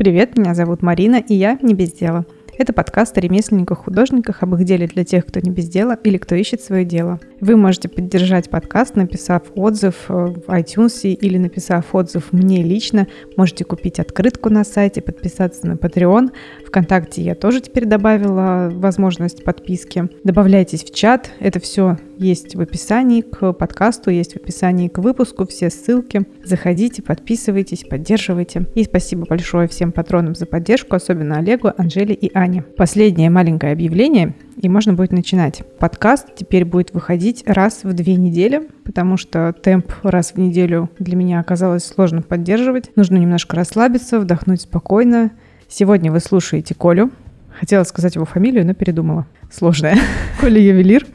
Привет, меня зовут Марина, и я не без дела. Это подкаст о ремесленниках-художниках, об их деле для тех, кто не без дела или кто ищет свое дело. Вы можете поддержать подкаст, написав отзыв э, в iTunes или написав отзыв мне лично. Можете купить открытку на сайте, подписаться на Patreon. Вконтакте я тоже теперь добавила возможность подписки. Добавляйтесь в чат. Это все есть в описании к подкасту, есть в описании к выпуску, все ссылки. Заходите, подписывайтесь, поддерживайте. И спасибо большое всем патронам за поддержку, особенно Олегу, Анжеле и Ане. Последнее маленькое объявление – и можно будет начинать. Подкаст теперь будет выходить раз в две недели, потому что темп раз в неделю для меня оказалось сложно поддерживать. Нужно немножко расслабиться, вдохнуть спокойно. Сегодня вы слушаете Колю. Хотела сказать его фамилию, но передумала. Сложная. Коля ювелир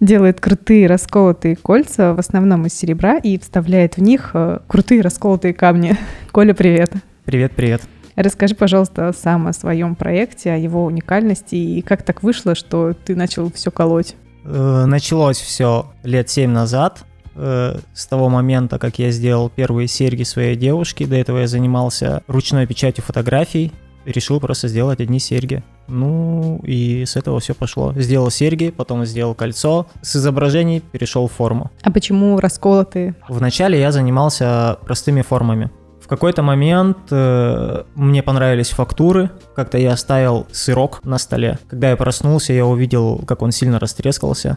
делает крутые расколотые кольца, в основном из серебра, и вставляет в них э, крутые расколотые камни. Коля, привет. Привет, привет. Расскажи, пожалуйста, сам о своем проекте, о его уникальности и как так вышло, что ты начал все колоть? Э, началось все лет семь назад, э, с того момента, как я сделал первые серьги своей девушки. До этого я занимался ручной печатью фотографий. Решил просто сделать одни серьги. Ну и с этого все пошло. Сделал серьги, потом сделал кольцо. С изображений перешел в форму. А почему расколотые? Вначале я занимался простыми формами. В какой-то момент э, мне понравились фактуры. Как-то я оставил сырок на столе. Когда я проснулся, я увидел, как он сильно растрескался.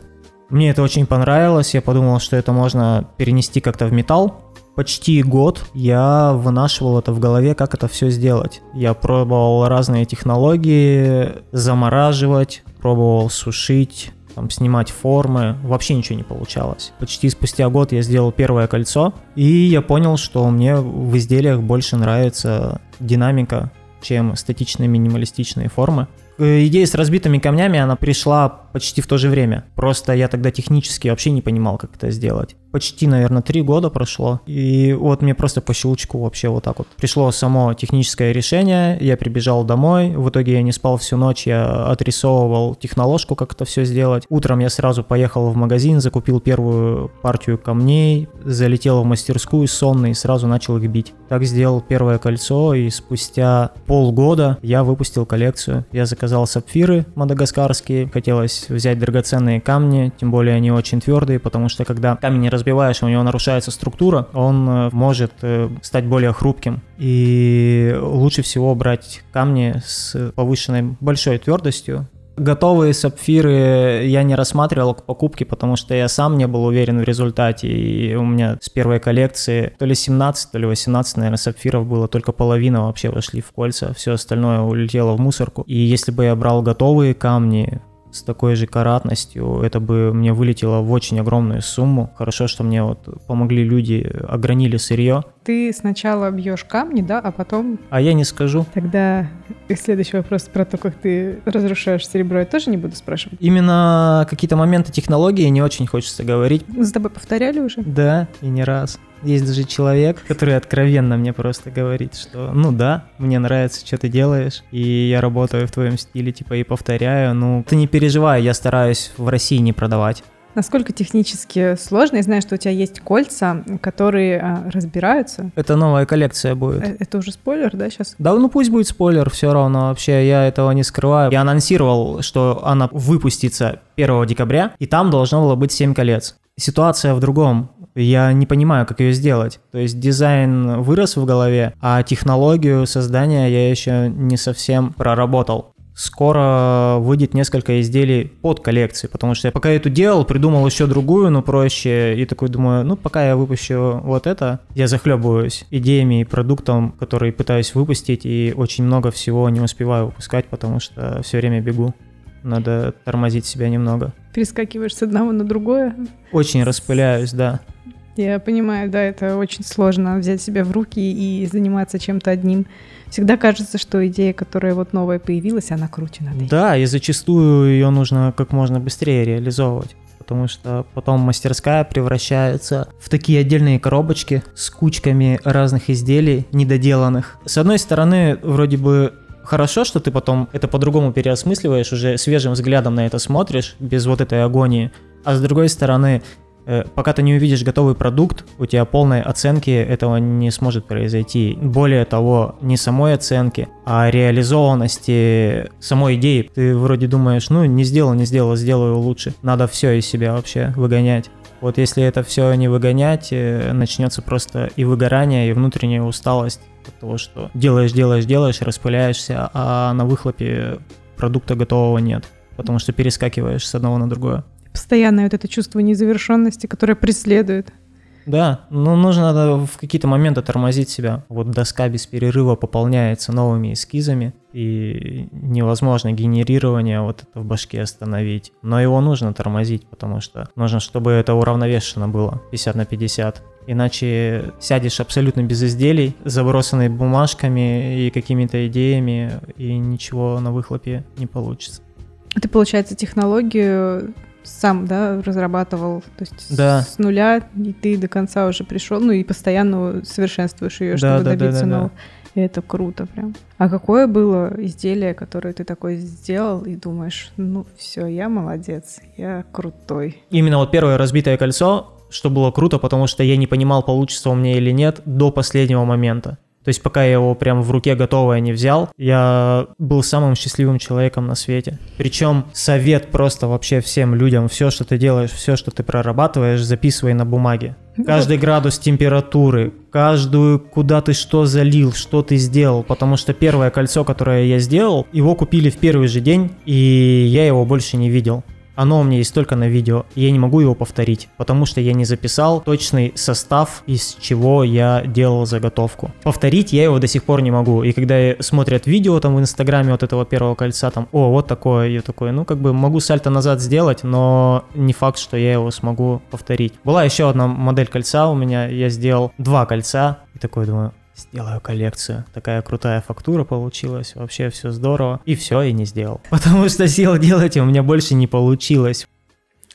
Мне это очень понравилось. Я подумал, что это можно перенести как-то в металл. Почти год я вынашивал это в голове, как это все сделать. Я пробовал разные технологии, замораживать, пробовал сушить, там, снимать формы, вообще ничего не получалось. Почти спустя год я сделал первое кольцо, и я понял, что мне в изделиях больше нравится динамика, чем статичные минималистичные формы. Э, идея с разбитыми камнями, она пришла почти в то же время. Просто я тогда технически вообще не понимал, как это сделать почти, наверное, три года прошло, и вот мне просто по щелчку вообще вот так вот пришло само техническое решение, я прибежал домой, в итоге я не спал всю ночь, я отрисовывал техноложку, как это все сделать. Утром я сразу поехал в магазин, закупил первую партию камней, залетел в мастерскую сонный и сразу начал их бить. Так сделал первое кольцо, и спустя полгода я выпустил коллекцию. Я заказал сапфиры мадагаскарские, хотелось взять драгоценные камни, тем более они очень твердые, потому что когда камень не разбиваешь, у него нарушается структура, он э, может э, стать более хрупким. И лучше всего брать камни с повышенной большой твердостью, Готовые сапфиры я не рассматривал к покупке, потому что я сам не был уверен в результате. И у меня с первой коллекции то ли 17, то ли 18, наверное, сапфиров было. Только половина вообще вошли в кольца. Все остальное улетело в мусорку. И если бы я брал готовые камни, с такой же каратностью, это бы мне вылетело в очень огромную сумму. Хорошо, что мне вот помогли люди, огранили сырье. Ты сначала бьешь камни, да, а потом... А я не скажу. Тогда следующий вопрос про то, как ты разрушаешь серебро, я тоже не буду спрашивать. Именно какие-то моменты технологии не очень хочется говорить. С тобой повторяли уже? Да, и не раз. Есть даже человек, который откровенно мне просто говорит, что ну да, мне нравится, что ты делаешь, и я работаю в твоем стиле, типа, и повторяю, ну ты не переживай, я стараюсь в России не продавать. Насколько технически сложно? Я знаю, что у тебя есть кольца, которые а, разбираются. Это новая коллекция будет. Э, это уже спойлер, да, сейчас? Да, ну пусть будет спойлер, все равно вообще, я этого не скрываю. Я анонсировал, что она выпустится 1 декабря, и там должно было быть 7 колец. Ситуация в другом я не понимаю, как ее сделать. То есть дизайн вырос в голове, а технологию создания я еще не совсем проработал. Скоро выйдет несколько изделий под коллекции, потому что я пока эту делал, придумал еще другую, но проще, и такой думаю, ну пока я выпущу вот это, я захлебываюсь идеями и продуктом, который пытаюсь выпустить, и очень много всего не успеваю выпускать, потому что все время бегу. Надо тормозить себя немного. Перескакиваешь с одного на другое? Очень распыляюсь, да. Я понимаю, да, это очень сложно взять себя в руки и заниматься чем-то одним. Всегда кажется, что идея, которая вот новая появилась, она круче надо. Да, и зачастую ее нужно как можно быстрее реализовывать потому что потом мастерская превращается в такие отдельные коробочки с кучками разных изделий недоделанных. С одной стороны, вроде бы хорошо, что ты потом это по-другому переосмысливаешь, уже свежим взглядом на это смотришь, без вот этой агонии. А с другой стороны, Э, пока ты не увидишь готовый продукт, у тебя полной оценки этого не сможет произойти. Более того, не самой оценки, а реализованности самой идеи. Ты вроде думаешь, ну не сделал, не сделал, сделаю лучше. Надо все из себя вообще выгонять. Вот если это все не выгонять, э, начнется просто и выгорание, и внутренняя усталость от того, что делаешь, делаешь, делаешь, распыляешься, а на выхлопе продукта готового нет, потому что перескакиваешь с одного на другое. Постоянное вот это чувство незавершенности, которое преследует. Да, ну нужно в какие-то моменты тормозить себя. Вот доска без перерыва пополняется новыми эскизами, и невозможно генерирование вот это в башке остановить. Но его нужно тормозить, потому что нужно, чтобы это уравновешено было, 50 на 50. Иначе сядешь абсолютно без изделий, забросанный бумажками и какими-то идеями, и ничего на выхлопе не получится. Ты, получается, технологию сам, да, разрабатывал, то есть да. с нуля, и ты до конца уже пришел, ну и постоянно совершенствуешь ее, чтобы да, добиться да, да, нового. И это круто прям. А какое было изделие, которое ты такой сделал и думаешь, ну все, я молодец, я крутой. Именно вот первое разбитое кольцо, что было круто, потому что я не понимал, получится у меня или нет до последнего момента. То есть пока я его прям в руке готовое не взял, я был самым счастливым человеком на свете. Причем совет просто вообще всем людям, все, что ты делаешь, все, что ты прорабатываешь, записывай на бумаге. Каждый градус температуры, каждую, куда ты что залил, что ты сделал. Потому что первое кольцо, которое я сделал, его купили в первый же день, и я его больше не видел. Оно у меня есть только на видео, и я не могу его повторить, потому что я не записал точный состав, из чего я делал заготовку. Повторить я его до сих пор не могу, и когда смотрят видео там в инстаграме вот этого первого кольца, там, о, вот такое, я такой, ну как бы могу сальто назад сделать, но не факт, что я его смогу повторить. Была еще одна модель кольца у меня, я сделал два кольца, и такой думаю, сделаю коллекцию. Такая крутая фактура получилась, вообще все здорово. И все, и не сделал. Потому что сил делать у меня больше не получилось.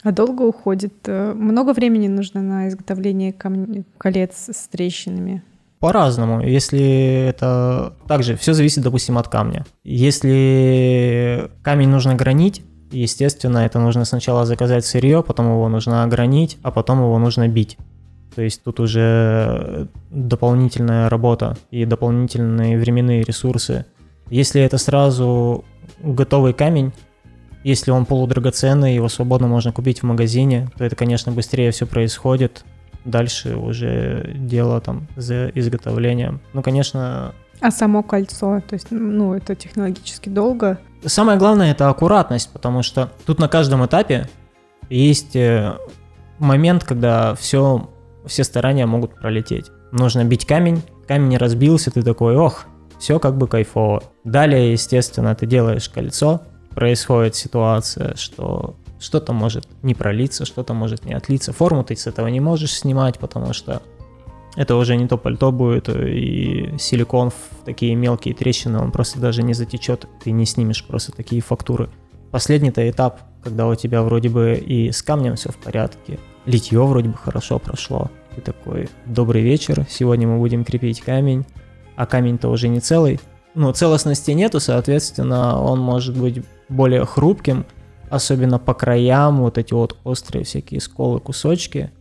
А долго уходит? Э, много времени нужно на изготовление кам... колец с трещинами? По-разному. Если это... Также все зависит, допустим, от камня. Если камень нужно гранить, естественно, это нужно сначала заказать сырье, потом его нужно огранить, а потом его нужно бить. То есть тут уже дополнительная работа и дополнительные временные ресурсы. Если это сразу готовый камень, если он полудрагоценный, его свободно можно купить в магазине, то это, конечно, быстрее все происходит. Дальше уже дело там за изготовлением. Ну, конечно... А само кольцо, то есть, ну, это технологически долго? Самое главное это аккуратность, потому что тут на каждом этапе есть э, момент, когда все все старания могут пролететь. Нужно бить камень, камень не разбился, ты такой, ох, все как бы кайфово. Далее, естественно, ты делаешь кольцо, происходит ситуация, что что-то может не пролиться, что-то может не отлиться. Форму ты с этого не можешь снимать, потому что это уже не то пальто будет, и силикон в такие мелкие трещины, он просто даже не затечет, ты не снимешь просто такие фактуры. Последний-то этап, когда у тебя вроде бы и с камнем все в порядке, литье вроде бы хорошо прошло. Ты такой, добрый вечер, сегодня мы будем крепить камень, а камень-то уже не целый. Ну, целостности нету, соответственно, он может быть более хрупким, особенно по краям, вот эти вот острые всякие сколы, кусочки.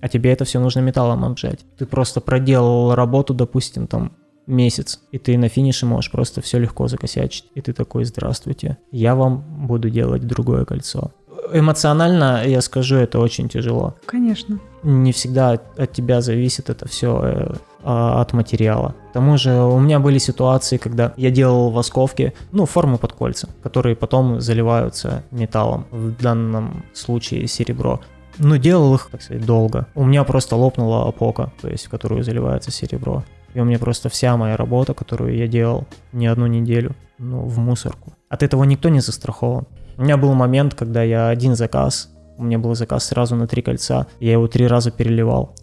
А тебе это все нужно металлом обжать. Ты просто проделал работу, допустим, там месяц, и ты на финише можешь просто все легко закосячить. И ты такой, здравствуйте, я вам буду делать другое кольцо эмоционально, я скажу, это очень тяжело. Конечно. Не всегда от тебя зависит это все э, а, от материала. К тому же у меня были ситуации, когда я делал восковки, ну, формы под кольца, которые потом заливаются металлом, в данном случае серебро. Но делал их, так сказать, долго. У меня просто лопнула опока, то есть в которую заливается серебро. И у меня просто вся моя работа, которую я делал не одну неделю, ну, в мусорку. От этого никто не застрахован. У меня был момент, когда я один заказ, у меня был заказ сразу на три кольца, я его три раза переливал,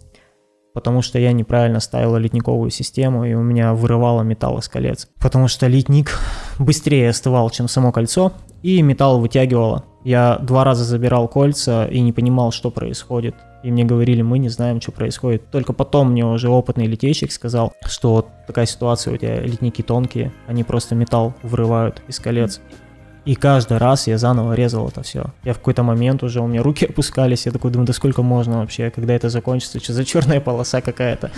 потому что я неправильно ставил литниковую систему, и у меня вырывало металл из колец. Потому что литник быстрее остывал, чем само кольцо, и металл вытягивало. Я два раза забирал кольца и не понимал, что происходит. И мне говорили, мы не знаем, что происходит. Только потом мне уже опытный литейщик сказал, что вот такая ситуация, у тебя литники тонкие, они просто металл вырывают из колец. И каждый раз я заново резал это все. Я в какой-то момент уже, у меня руки опускались, я такой думаю, да сколько можно вообще, когда это закончится, что за черная полоса какая-то.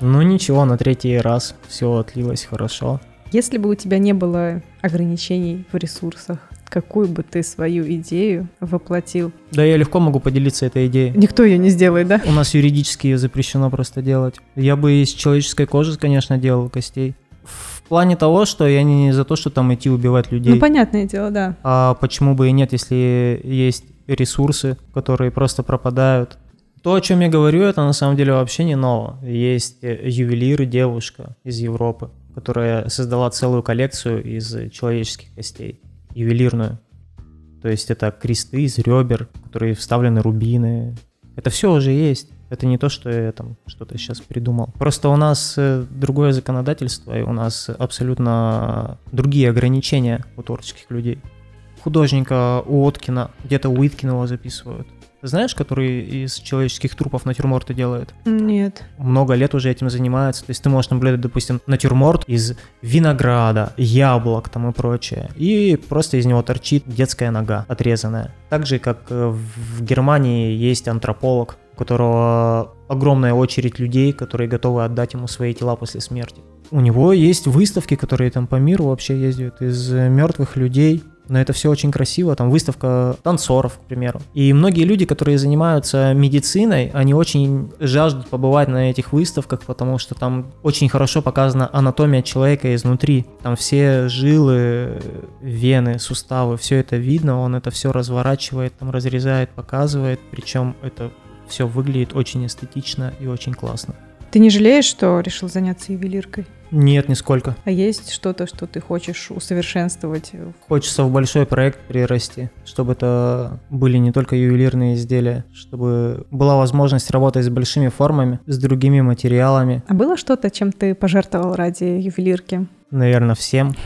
Ну ничего, на третий раз все отлилось хорошо. Если бы у тебя не было ограничений в ресурсах, какую бы ты свою идею воплотил? Да, я легко могу поделиться этой идеей. Никто ее не сделает, да? У нас юридически ее запрещено просто делать. Я бы из человеческой кожи, конечно, делал костей. В плане того, что я не за то, что там идти убивать людей. Ну, понятное дело, да. А почему бы и нет, если есть ресурсы, которые просто пропадают. То, о чем я говорю, это на самом деле вообще не ново. Есть ювелир, девушка из Европы, которая создала целую коллекцию из человеческих костей, ювелирную. То есть это кресты из ребер, в которые вставлены рубины. Это все уже есть. Это не то, что я там что-то сейчас придумал. Просто у нас э, другое законодательство, и у нас абсолютно другие ограничения у творческих людей. Художника Уоткина, где-то Уиткин его записывают. Знаешь, который из человеческих трупов натюрморты делает? Нет. Много лет уже этим занимается. То есть ты можешь наблюдать, допустим, натюрморт из винограда, яблок там и прочее. И просто из него торчит детская нога отрезанная. Так же, как э, в Германии есть антрополог, у которого огромная очередь людей, которые готовы отдать ему свои тела после смерти. У него есть выставки, которые там по миру вообще ездят из мертвых людей но это все очень красиво, там выставка танцоров, к примеру. И многие люди, которые занимаются медициной, они очень жаждут побывать на этих выставках, потому что там очень хорошо показана анатомия человека изнутри. Там все жилы, вены, суставы, все это видно, он это все разворачивает, там разрезает, показывает, причем это все выглядит очень эстетично и очень классно. Ты не жалеешь, что решил заняться ювелиркой? Нет, нисколько. А есть что-то, что ты хочешь усовершенствовать? Хочется в большой проект прирасти, чтобы это были не только ювелирные изделия, чтобы была возможность работать с большими формами, с другими материалами. А было что-то, чем ты пожертвовал ради ювелирки? Наверное, всем.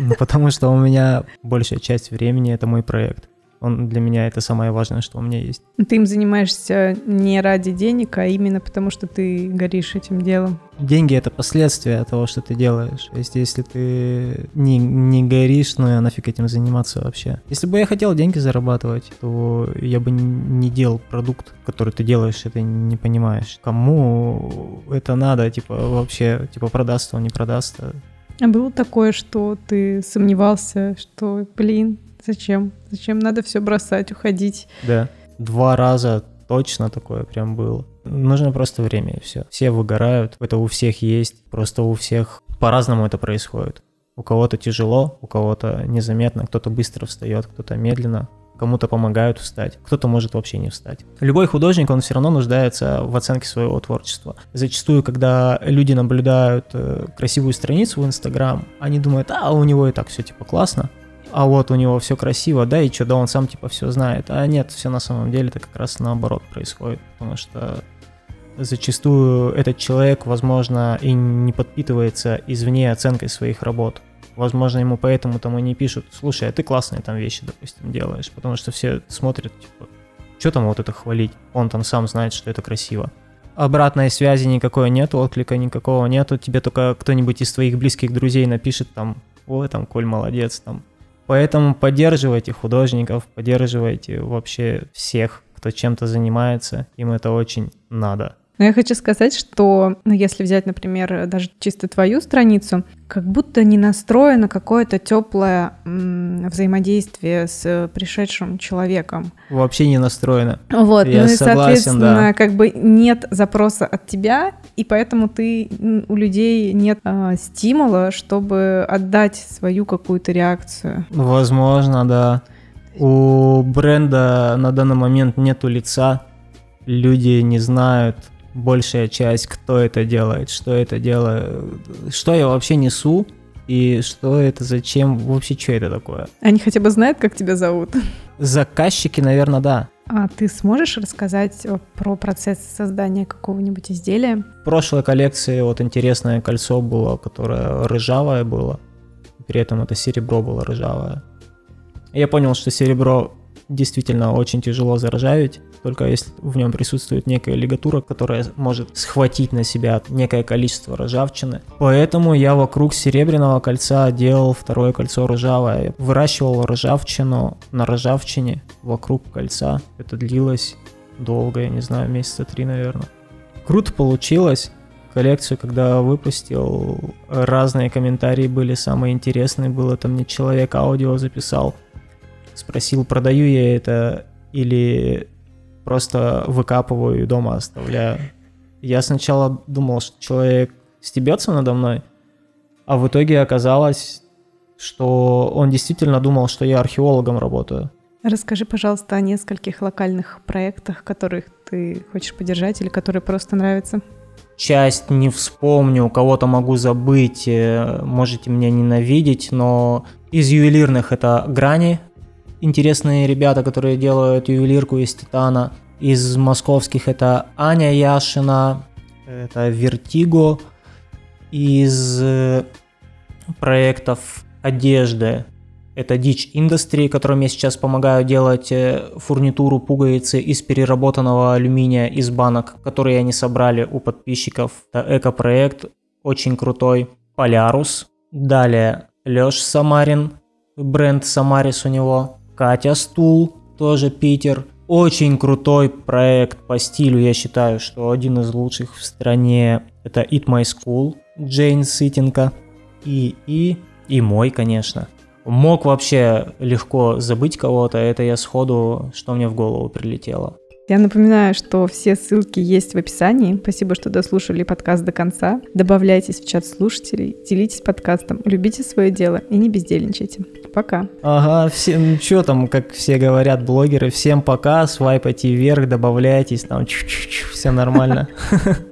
Ну, потому что у меня большая часть времени это мой проект. Он для меня это самое важное, что у меня есть. Ты им занимаешься не ради денег, а именно потому, что ты горишь этим делом. Деньги — это последствия того, что ты делаешь. То есть если ты не, не горишь, ну а нафиг этим заниматься вообще. Если бы я хотел деньги зарабатывать, то я бы не делал продукт, который ты делаешь, и ты не понимаешь. Кому это надо, типа, вообще, типа, продаст он, не продаст. А было такое, что ты сомневался, что, блин, Зачем? Зачем надо все бросать, уходить? Да. Два раза точно такое прям было. Нужно просто время и все. Все выгорают, это у всех есть, просто у всех по-разному это происходит. У кого-то тяжело, у кого-то незаметно, кто-то быстро встает, кто-то медленно, кому-то помогают встать, кто-то может вообще не встать. Любой художник, он все равно нуждается в оценке своего творчества. Зачастую, когда люди наблюдают э, красивую страницу в Инстаграм, они думают, а у него и так все типа классно, а вот у него все красиво, да, и что, да, он сам типа все знает. А нет, все на самом деле это как раз наоборот происходит, потому что зачастую этот человек, возможно, и не подпитывается извне оценкой своих работ. Возможно, ему поэтому там и не пишут, слушай, а ты классные там вещи, допустим, делаешь, потому что все смотрят, типа, что там вот это хвалить? Он там сам знает, что это красиво. Обратной связи никакой нету, отклика никакого нету, тебе только кто-нибудь из твоих близких друзей напишет там, ой, там, Коль молодец, там, Поэтому поддерживайте художников, поддерживайте вообще всех, кто чем-то занимается, им это очень надо. Но я хочу сказать, что ну, если взять, например, даже чисто твою страницу, как будто не настроено какое-то теплое взаимодействие с пришедшим человеком. Вообще не настроено. Вот, я ну и, согласен, соответственно, да. как бы нет запроса от тебя, и поэтому ты у людей нет а, стимула, чтобы отдать свою какую-то реакцию. Возможно, да. У бренда на данный момент нету лица, люди не знают, большая часть, кто это делает, что это делает, что я вообще несу, и что это, зачем, вообще, что это такое. Они хотя бы знают, как тебя зовут? Заказчики, наверное, да. А ты сможешь рассказать про процесс создания какого-нибудь изделия? В прошлой коллекции вот интересное кольцо было, которое рыжавое было, при этом это серебро было рыжавое. Я понял, что серебро действительно очень тяжело заржавить, только если в нем присутствует некая лигатура, которая может схватить на себя некое количество ржавчины. Поэтому я вокруг серебряного кольца делал второе кольцо ржавое. Выращивал ржавчину на ржавчине вокруг кольца. Это длилось долго, я не знаю, месяца три, наверное. Круто получилось. Коллекцию, когда выпустил, разные комментарии были самые интересные. Было там мне человек аудио записал, спросил, продаю я это или просто выкапываю и дома оставляю. Я сначала думал, что человек стебется надо мной, а в итоге оказалось, что он действительно думал, что я археологом работаю. Расскажи, пожалуйста, о нескольких локальных проектах, которых ты хочешь поддержать или которые просто нравятся. Часть не вспомню, кого-то могу забыть, э, можете меня ненавидеть, но из ювелирных это грани, интересные ребята, которые делают ювелирку из титана. Из московских это Аня Яшина, это Вертиго. Из э, проектов одежды это Ditch Industry, которым я сейчас помогаю делать э, фурнитуру пуговицы из переработанного алюминия из банок, которые они собрали у подписчиков. Это эко-проект, очень крутой. Полярус. Далее Лёш Самарин, бренд Самарис у него. Катя Стул, тоже Питер. Очень крутой проект по стилю, я считаю, что один из лучших в стране. Это Eat My School, Джейн Сытенко. И, и, и мой, конечно. Мог вообще легко забыть кого-то, это я сходу, что мне в голову прилетело. Я напоминаю, что все ссылки есть в описании. Спасибо, что дослушали подкаст до конца. Добавляйтесь в чат слушателей, делитесь подкастом, любите свое дело и не бездельничайте. Пока. Ага, всем, что там, как все говорят блогеры, всем пока, свайпайте вверх, добавляйтесь, там, все нормально.